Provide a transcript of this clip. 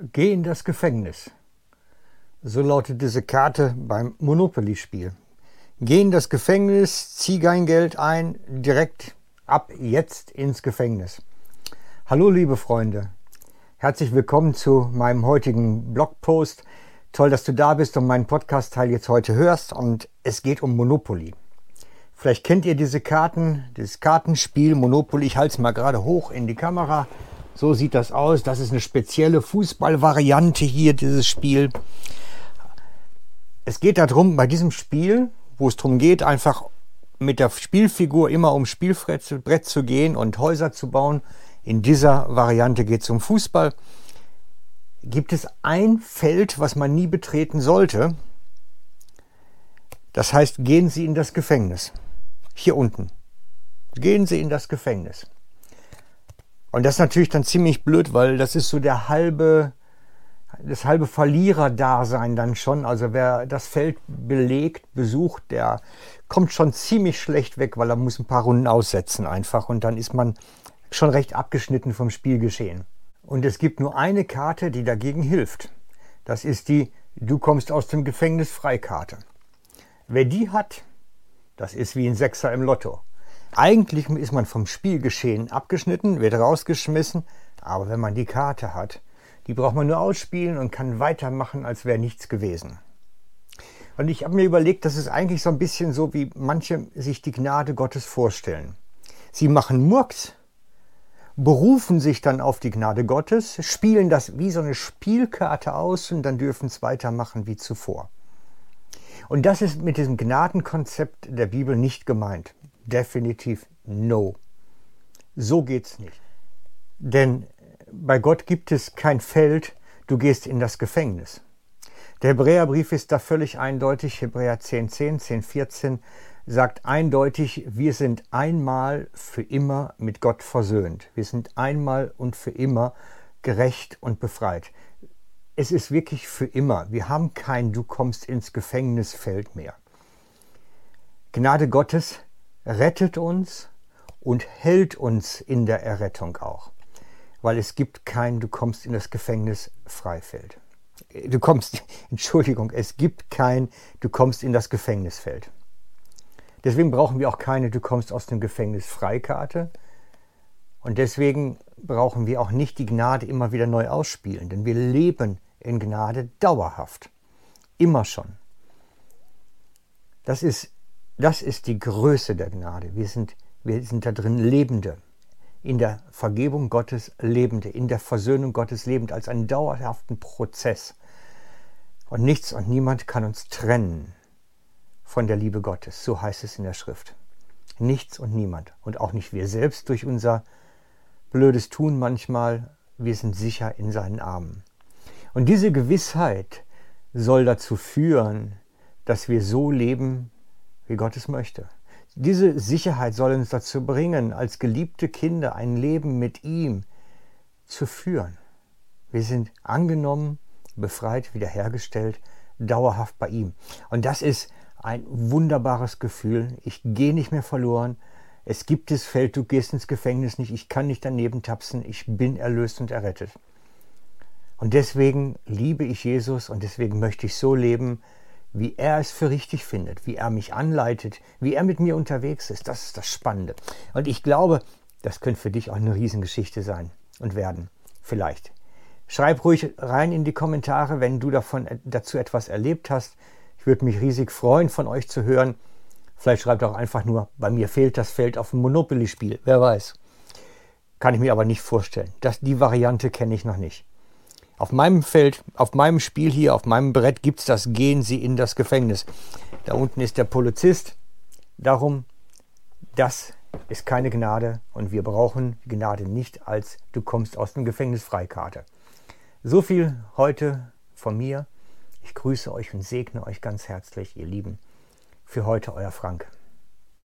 Geh in das Gefängnis. So lautet diese Karte beim Monopoly-Spiel. Geh in das Gefängnis, zieh dein Geld ein, direkt ab jetzt ins Gefängnis. Hallo liebe Freunde, herzlich willkommen zu meinem heutigen Blogpost. Toll, dass du da bist und meinen Podcast-Teil jetzt heute hörst und es geht um Monopoly. Vielleicht kennt ihr diese Karten, dieses Kartenspiel Monopoly. Ich halte es mal gerade hoch in die Kamera. So sieht das aus. Das ist eine spezielle Fußballvariante hier, dieses Spiel. Es geht darum, bei diesem Spiel, wo es darum geht, einfach mit der Spielfigur immer um Spielbrett zu gehen und Häuser zu bauen. In dieser Variante geht es um Fußball. Gibt es ein Feld, was man nie betreten sollte? Das heißt, gehen Sie in das Gefängnis. Hier unten. Gehen Sie in das Gefängnis. Und das ist natürlich dann ziemlich blöd, weil das ist so der halbe, das halbe Verliererdasein dann schon. Also wer das Feld belegt, besucht, der kommt schon ziemlich schlecht weg, weil er muss ein paar Runden aussetzen einfach und dann ist man schon recht abgeschnitten vom Spielgeschehen. Und es gibt nur eine Karte, die dagegen hilft. Das ist die Du kommst aus dem Gefängnis Freikarte. Wer die hat, das ist wie ein Sechser im Lotto. Eigentlich ist man vom Spielgeschehen abgeschnitten, wird rausgeschmissen, aber wenn man die Karte hat, die braucht man nur ausspielen und kann weitermachen, als wäre nichts gewesen. Und ich habe mir überlegt, das ist eigentlich so ein bisschen so, wie manche sich die Gnade Gottes vorstellen. Sie machen Murks, berufen sich dann auf die Gnade Gottes, spielen das wie so eine Spielkarte aus und dann dürfen es weitermachen wie zuvor. Und das ist mit diesem Gnadenkonzept der Bibel nicht gemeint definitiv no. So geht's nicht. Denn bei Gott gibt es kein Feld, du gehst in das Gefängnis. Der Hebräerbrief ist da völlig eindeutig. Hebräer 10, 10, 10, 14 sagt eindeutig, wir sind einmal für immer mit Gott versöhnt. Wir sind einmal und für immer gerecht und befreit. Es ist wirklich für immer. Wir haben kein Du kommst ins Gefängnisfeld mehr. Gnade Gottes rettet uns und hält uns in der Errettung auch. Weil es gibt kein, du kommst in das Gefängnis Freifeld. Du kommst, Entschuldigung, es gibt kein, du kommst in das Gefängnisfeld. Deswegen brauchen wir auch keine, du kommst aus dem Gefängnis Freikarte. Und deswegen brauchen wir auch nicht die Gnade immer wieder neu ausspielen, denn wir leben in Gnade dauerhaft. Immer schon. Das ist das ist die Größe der Gnade. Wir sind, wir sind da drin Lebende, in der Vergebung Gottes Lebende, in der Versöhnung Gottes lebend, als einen dauerhaften Prozess. Und nichts und niemand kann uns trennen von der Liebe Gottes. So heißt es in der Schrift. Nichts und niemand. Und auch nicht wir selbst durch unser blödes Tun manchmal. Wir sind sicher in seinen Armen. Und diese Gewissheit soll dazu führen, dass wir so leben, wie Gott es möchte. Diese Sicherheit soll uns dazu bringen, als geliebte Kinder ein Leben mit ihm zu führen. Wir sind angenommen, befreit, wiederhergestellt, dauerhaft bei ihm. Und das ist ein wunderbares Gefühl. Ich gehe nicht mehr verloren. Es gibt das Feld, du gehst ins Gefängnis nicht, ich kann nicht daneben tapsen, ich bin erlöst und errettet. Und deswegen liebe ich Jesus und deswegen möchte ich so leben, wie er es für richtig findet, wie er mich anleitet, wie er mit mir unterwegs ist. Das ist das Spannende. Und ich glaube, das könnte für dich auch eine Riesengeschichte sein und werden. Vielleicht. Schreib ruhig rein in die Kommentare, wenn du davon dazu etwas erlebt hast. Ich würde mich riesig freuen, von euch zu hören. Vielleicht schreibt auch einfach nur, bei mir fehlt das Feld auf dem Monopoly-Spiel. Wer weiß. Kann ich mir aber nicht vorstellen. Das, die Variante kenne ich noch nicht. Auf meinem Feld, auf meinem Spiel hier, auf meinem Brett gibt es das Gehen Sie in das Gefängnis. Da unten ist der Polizist. Darum, das ist keine Gnade und wir brauchen Gnade nicht als du kommst aus dem Gefängnis Freikarte. So viel heute von mir. Ich grüße euch und segne euch ganz herzlich, ihr Lieben. Für heute euer Frank.